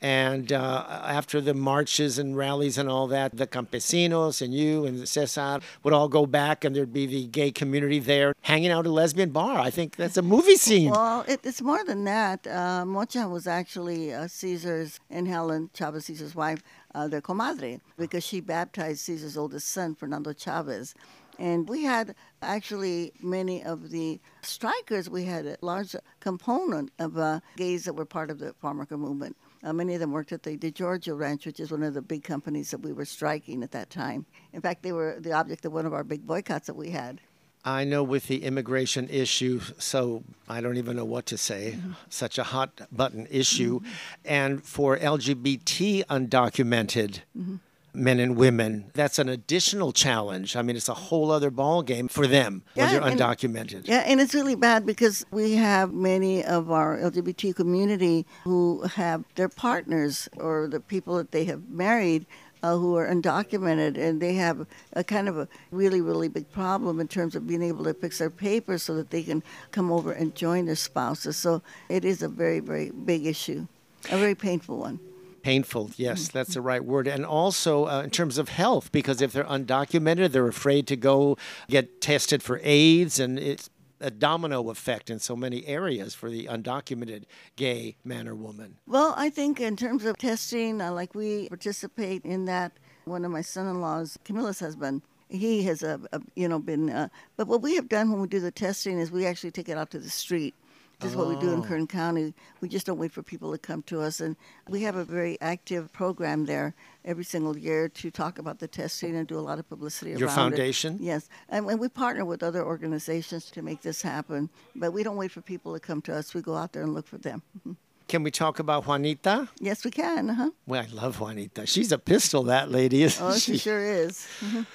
And uh, after the marches and rallies and all that, the campesinos and you and Cesar would all go back, and there'd be the gay community there hanging out at a lesbian bar. I think that's a movie scene. Well, it, it's more than that. Uh, Mocha was actually uh, Cesar's and Helen Chavez, Cesar's wife, uh, their comadre, because she baptized Cesar's oldest son, Fernando Chavez. And we had actually many of the strikers, we had a large component of uh, gays that were part of the farm worker movement. Uh, many of them worked at the De DiGiorgio Ranch, which is one of the big companies that we were striking at that time. In fact, they were the object of one of our big boycotts that we had. I know with the immigration issue, so I don't even know what to say. Mm-hmm. Such a hot button issue. And for LGBT undocumented Mm-hmm. men and women, that's an additional challenge. I mean, it's a whole other ballgame for them when Yeah, you're and- undocumented. Yeah, and it's really bad because we have many of our LGBT community who have their partners or the people that they have married uh, who are undocumented, and they have a kind of a really, really big problem in terms of being able to fix their papers so that they can come over and join their spouses. So it is a very, very big issue, a very painful one. Painful, yes, Mm-hmm. that's the right word. And also uh, in terms of health, because if they're undocumented, they're afraid to go get tested for AIDS, and it's a domino effect in so many areas for the undocumented gay man or woman. Well, I think in terms of testing, uh, like we participate in that. One of my son-in-laws, Camila's husband, he has, uh, uh, you know, been. Uh, but what we have done when we do the testing is we actually take it out to the street. This is what we do in Oh. Kern County. We just don't wait for people to come to us, and we have a very active program there every single year to talk about the testing and do a lot of publicity about it. Your around foundation? it. Yes, and, and we partner with other organizations to make this happen. But we don't wait for people to come to us. We go out there and look for them. Mhm. Can we talk about Juanita? Yes, we can. Uh-huh. Well, I love Juanita. She's a pistol, that lady, isn't Oh, she? she sure is. Mhm.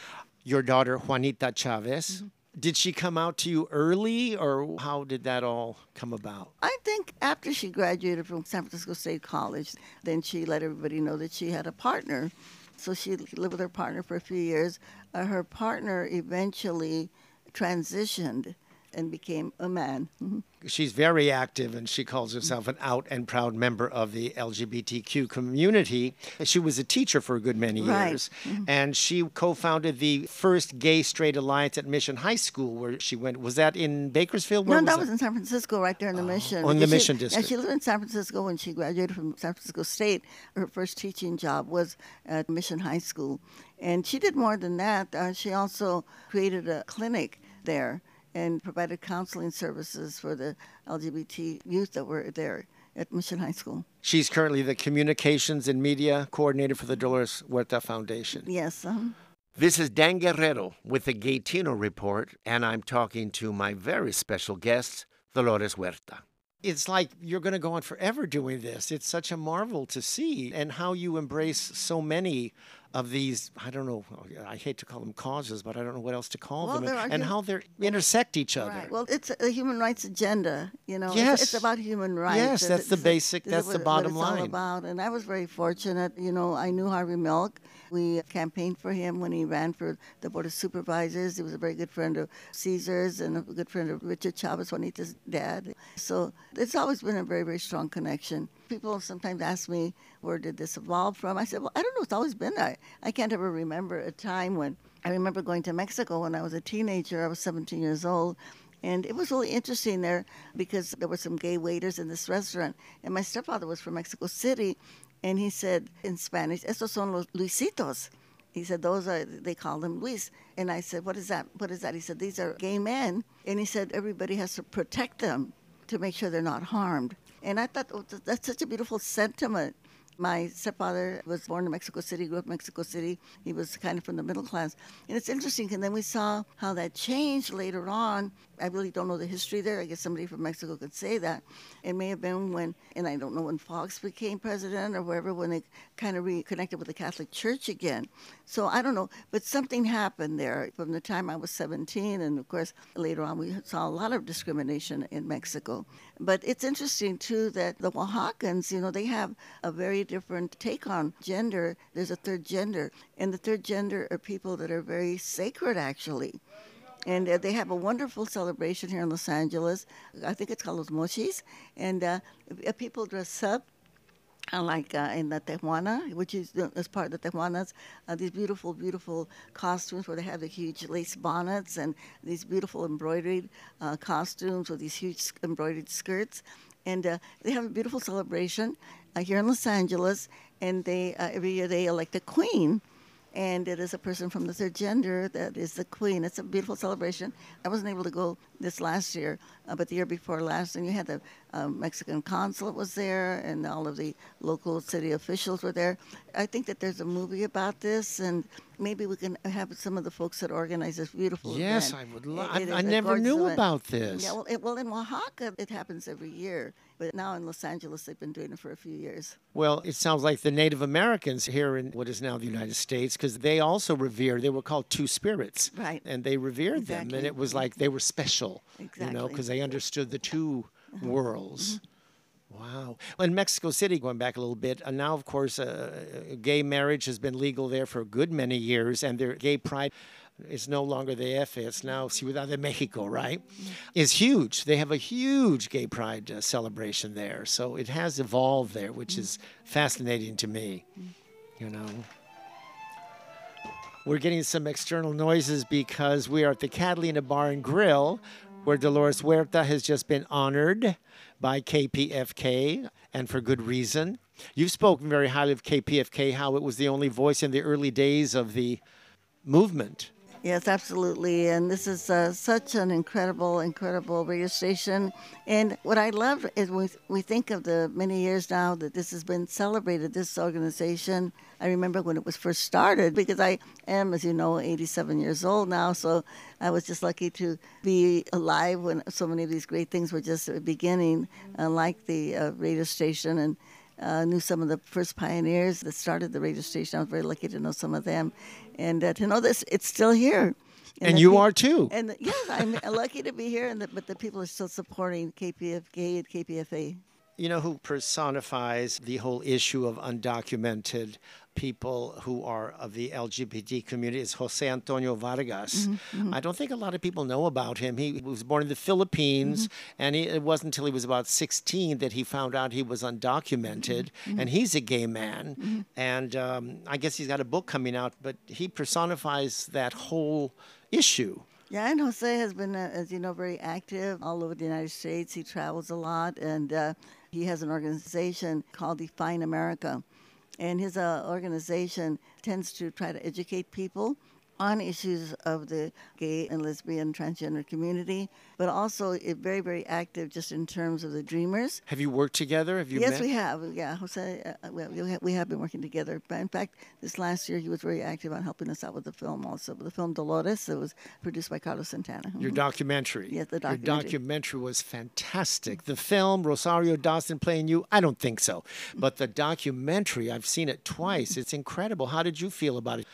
Your daughter, Juanita Chavez. Did she come out to you early, or how did that all come about? I think after she graduated from San Francisco State College, then she let everybody know that she had a partner. So she lived with her partner for a few years. Uh, her partner eventually transitioned and became a man. Mhm. She's very active and she calls herself an out and proud member of the LGBTQ community. She was a teacher for a good many Right. years. Mhm. And she co founded the first gay straight alliance at Mission High School, where she went. Was that in Bakersfield? Where no, that it? was in San Francisco, right there in the Mission. Oh, in the Because she- Mission Yeah, she lived in San Francisco when she graduated from San Francisco State. Her first teaching job was at Mission High School, and she did more than that. Uh, she also created a clinic there and provided counseling services for the LGBT youth that were there at Mission High School. She's currently the communications and media coordinator for the Dolores Huerta Foundation. Yes. Uh-huh. This is Dan Guerrero with the Gaytino Report, and I'm talking to my very special guest, Dolores Huerta. It's like you're going to go on forever doing this. It's such a marvel to see, and how you embrace so many of these. I don't know. I hate to call them causes, but I don't know what else to call Well, them, are and how they intersect each other. Right. Well, it's a human rights agenda. You know, It's- Yes. it's, about human rights. Yes, that's the basic- that's the what- bottom what it's line. all about. And I was very fortunate. You know, I knew Harvey Milk. We campaigned for him when he ran for the board of supervisors. He was a very good friend of Cesar's and a good friend of Richard Chavez, Juanita's dad. So it's always been a very, very strong connection. People sometimes ask me, where did this evolve from? I said, well, I don't know. It's always been there. I can't ever remember a time when I remember going to Mexico when I was a teenager. I was 17 years old. And it was really interesting there because there were some gay waiters in this restaurant. And my stepfather was from Mexico City. And he said in Spanish, Estos son los Luisitos. He said, those are, they call them Luis. And I said, what is that? What is that? He said, these are gay men. And he said, everybody has to protect them to make sure they're not harmed. And I thought oh, that's such a beautiful sentiment. My stepfather was born in Mexico City, grew up in Mexico City. He was kind of from the middle class. And it's interesting, and then we saw how that changed later on. I really don't know the history there. I guess somebody from Mexico could say that. It may have been when, and I don't know when Fox became president or wherever, when they kind of reconnected with the Catholic Church again. So I don't know, but something happened there from the time I was 17, and of course, later on, we saw a lot of discrimination in Mexico. But it's interesting, too, that the Oaxacans, you know, they have a very different take on gender. There's a third gender, and the third gender are people that are very sacred, actually. And uh, they have a wonderful celebration here in Los Angeles. I think it's called Los Mochis. And uh, uh, people dress up uh, like uh, in the Tehuana, which is as part of the Tehuanas, uh, these beautiful, beautiful costumes where they have the huge lace bonnets and these beautiful embroidered costumes with these huge embroidered skirts. And they have a beautiful celebration here in Los Angeles. And they every year they elect a queen and it is a person from the third gender that is the queen. It's a beautiful celebration. I wasn't able to go this last year, uh, but the year before last, and you had the uh, Mexican consulate was there, and all of the local city officials were there. I think that there's a movie about this, and maybe we can have some of the folks that organize this beautiful Yes, event. I would love. It- I- I never knew event. about this. Yeah, well, it, well, in Oaxaca, it happens every year, but now in Los Angeles, they've been doing it for a few years. Well, it sounds like the Native Americans here in what is now the United States, because they also revered, they were called two spirits. Right. And they revered them. And it was like they were special, exactly. you know, because they understood the 2 worlds. Wow. Well, in Mexico City, going back a little bit, uh, now, of course, uh, gay marriage has been legal there for a good many years, and their gay pride is no longer the F, it's now Ciudad de Mexico, right? Is huge. They have a huge gay pride uh, celebration there. So it has evolved there, which is fascinating to me, you know. We're getting some external noises because we are at the Catalina Bar and Grill, where Dolores Huerta has just been honored by KPFK, and for good reason. You've spoken very highly of KPFK, how it was the only voice in the early days of the movement. Yes, absolutely. And this is uh, such an incredible, incredible radio station. And what I love is we, we think of the many years now that this has been celebrated, this organization. I remember when it was first started because I am, as you know, 87 years old now. So I was just lucky to be alive when so many of these great things were just beginning, uh, like the uh, radio station. And uh, knew some of the first pioneers that started the radio station. I was very lucky to know some of them, and uh, to know this it's still here. And that you are too. And yes, I'm lucky to be here, and the, but the people are still supporting KPFK and KPFA. You know who personifies the whole issue of undocumented people who are of the LGBT community is Jose Antonio Vargas. Mhm, mhm. I don't think a lot of people know about him. He was born in the Philippines, and he, it wasn't until he was about 16 that he found out he was undocumented, Mhm. and he's a gay man. Mhm. And um, I guess he's got a book coming out, but he personifies that whole issue. Yeah, and Jose has been, uh, as you know, very active all over the United States. He travels a lot, and uh, he has an organization called Define America. And his uh, organization tends to try to educate people on issues of the gay and lesbian transgender community, but also very, very active just in terms of the dreamers. Have you worked together? Have you yes, met? we have. Yeah, Jose, uh, we, we have- we have been working together. But in fact, this last year he was very active on helping us out with the film also. The film Dolores, it was produced by Carlos Santana. Your Mhm. documentary. Yes, the Your documentary. documentary was fantastic. The film, Rosario Dawson playing you, I don't think so. But the documentary, I've seen it twice. It's incredible. How did you feel about it?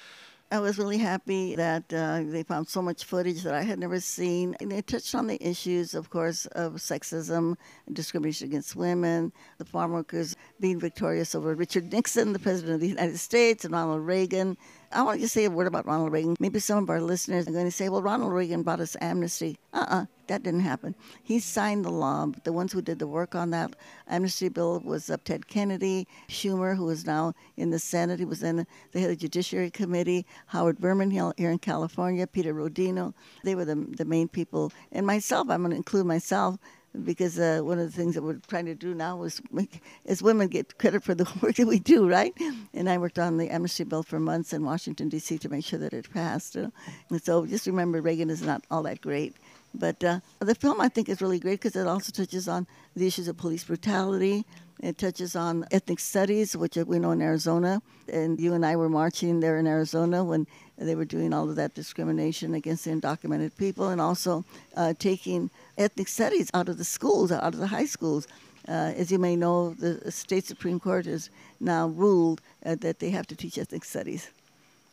I was really happy that uh, they found so much footage that I had never seen. And they touched on the issues, of course, of sexism, discrimination against women, the farm workers being victorious over Richard Nixon, the President of the United States, and Ronald Reagan. I want to say a word about Ronald Reagan. Maybe some of our listeners are going to say, well, Ronald Reagan brought us amnesty. Uh uh that didn't happen. He signed the law. The ones who did the work on that amnesty bill was uh, Ted Kennedy, Schumer, who is now in the Senate. He was in the head of the Judiciary Committee, Howard Berman here here in California, Peter Rodino. They were the, the main people. And myself, I'm going to include myself. Because uh, one of the things that we're trying to do now is make women get credit for the work that we do, right? And I worked on the amnesty bill for months in Washington D.C. to make sure that it passed. You know? And so just remember, Reagan is not all that great. But uh, the film, I think, is really great because it also touches on the issues of police brutality. It touches on ethnic studies, which we know in Arizona. And you and I were marching there in Arizona when they were doing all of that discrimination against the undocumented people and also uh, taking ethnic studies out of the schools, out of the high schools. Uh, as you may know, the state Supreme Court has now ruled uh, that they have to teach ethnic studies.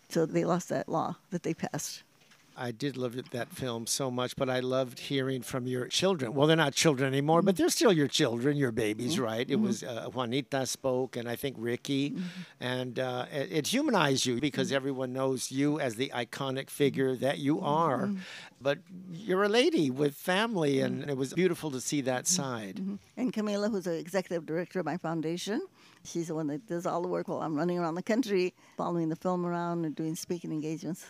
So they lost that law that they passed. I did love that film so much, but I loved hearing from your children. Well, they're not children anymore, but they're still your children, your babies, right? It Mhm. was uh, Juanita spoke, and I think Ricky, Mm-hmm. and uh, it, it humanized you because everyone knows you as the iconic figure that you are. Mhm. But you're a lady with family, and it was beautiful to see that side. And Camila, who's the executive director of my foundation, she's the one that does all the work while I'm running around the country, following the film around and doing speaking engagements.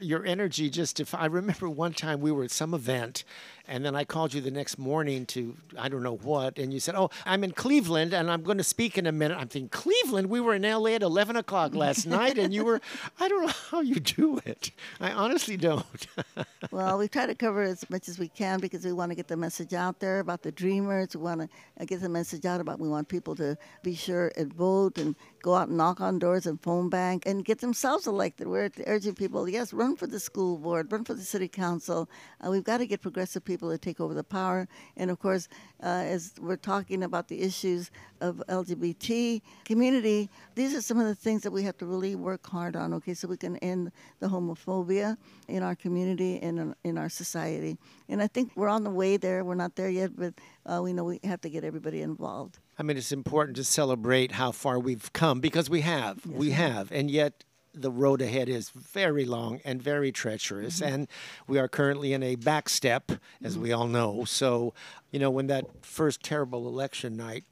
Your energy just if I remember one time we were at some event and then I called you the next morning to I don't know what and you said oh I'm in Cleveland and I'm going to speak in a minute I'm thinking Cleveland we were in LA at 11 o'clock last night and you were I don't know how you do it I honestly don't well, we try to cover as much as we can because we want to get the message out there about the dreamers. We want to uh, get the message out about we want people to be sure and vote and go out and knock on doors and phone bank and get themselves elected. We're urging people, yes, run for the school board, run for the city council. Uh, we've got to get progressive people to take over the power. And of course, uh, as we're talking about the issues of LGBT community, these are some of the things that we have to really work hard on, okay, so we can end the homophobia in our community and in, in our society. And I think we're on the way there. We're not there yet, but uh, we know we have to get everybody involved. I mean, it's important to celebrate how far we've come because we have. we have. And yet, the road ahead is very long and very treacherous. Mm-hmm. And we are currently in a back step, as we all know. So, you know, when that first terrible election night,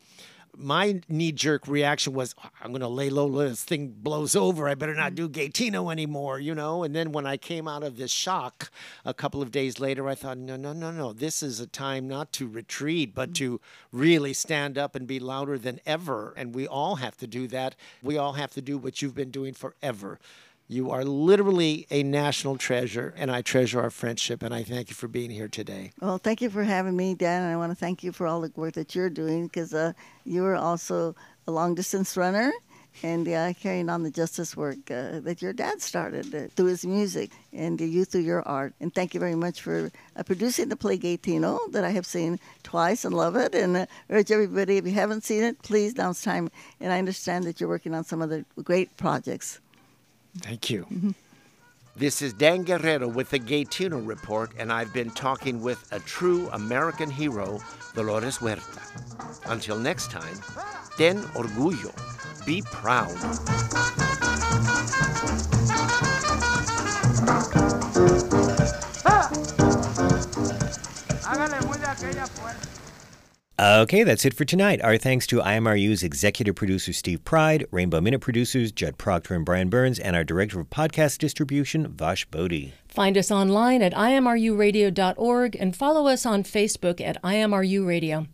my knee jerk reaction was, I'm going to lay low, let this thing blows over. I better not mm. do Gaytino anymore, you know? And then when I came out of this shock a couple of days later, I thought, no, no, no, no. This is a time not to retreat, but mm. to really stand up and be louder than ever. And we all have to do that. We all have to do what you've been doing forever. You are literally a national treasure, and I treasure our friendship, and I thank you for being here today. Well, thank you for having me, Dan, and I want to thank you for all the work that you're doing because uh, you are also a long distance runner and uh, carrying on the justice work uh, that your dad started uh, through his music and you through your art. And thank you very much for uh, producing the play Gaytino that I have seen twice and love it. And uh, urge everybody, if you haven't seen it, please, now it's time. And I understand that you're working on some other great projects. Thank you. Mm-hmm. This is Dan Guerrero with the Gaytino Report, and I've been talking with a true American hero, Dolores Huerta. Until next time, ten orgullo. Be proud. Ah. Hágale muy de aquella fuerza. Okay, that's it for tonight. Our thanks to IMRU's executive producer Steve Pride, Rainbow Minute producers Judd Proctor and Brian Burns, and our director of podcast distribution, Vash Bodhi. Find us online at imruradio.org and follow us on Facebook at IMRU Radio.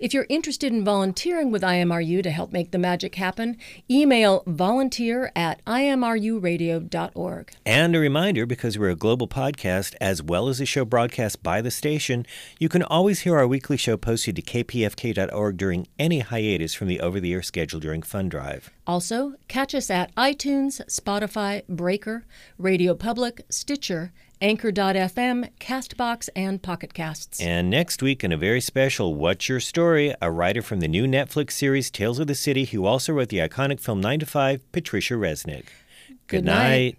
If you're interested in volunteering with IMRU to help make the magic happen, email volunteer at imruradio.org. And a reminder because we're a global podcast as well as a show broadcast by the station, you can always hear our weekly show posted to kpfk.org during any hiatus from the over the air schedule during Fund Drive. Also, catch us at iTunes, Spotify, Breaker, Radio Public, Stitcher, Anchor.fm, Castbox, and Pocket Casts. And next week, in a very special What's Your Story, a writer from the new Netflix series Tales of the City who also wrote the iconic film 9 to 5, Patricia Resnick. Good, Good night.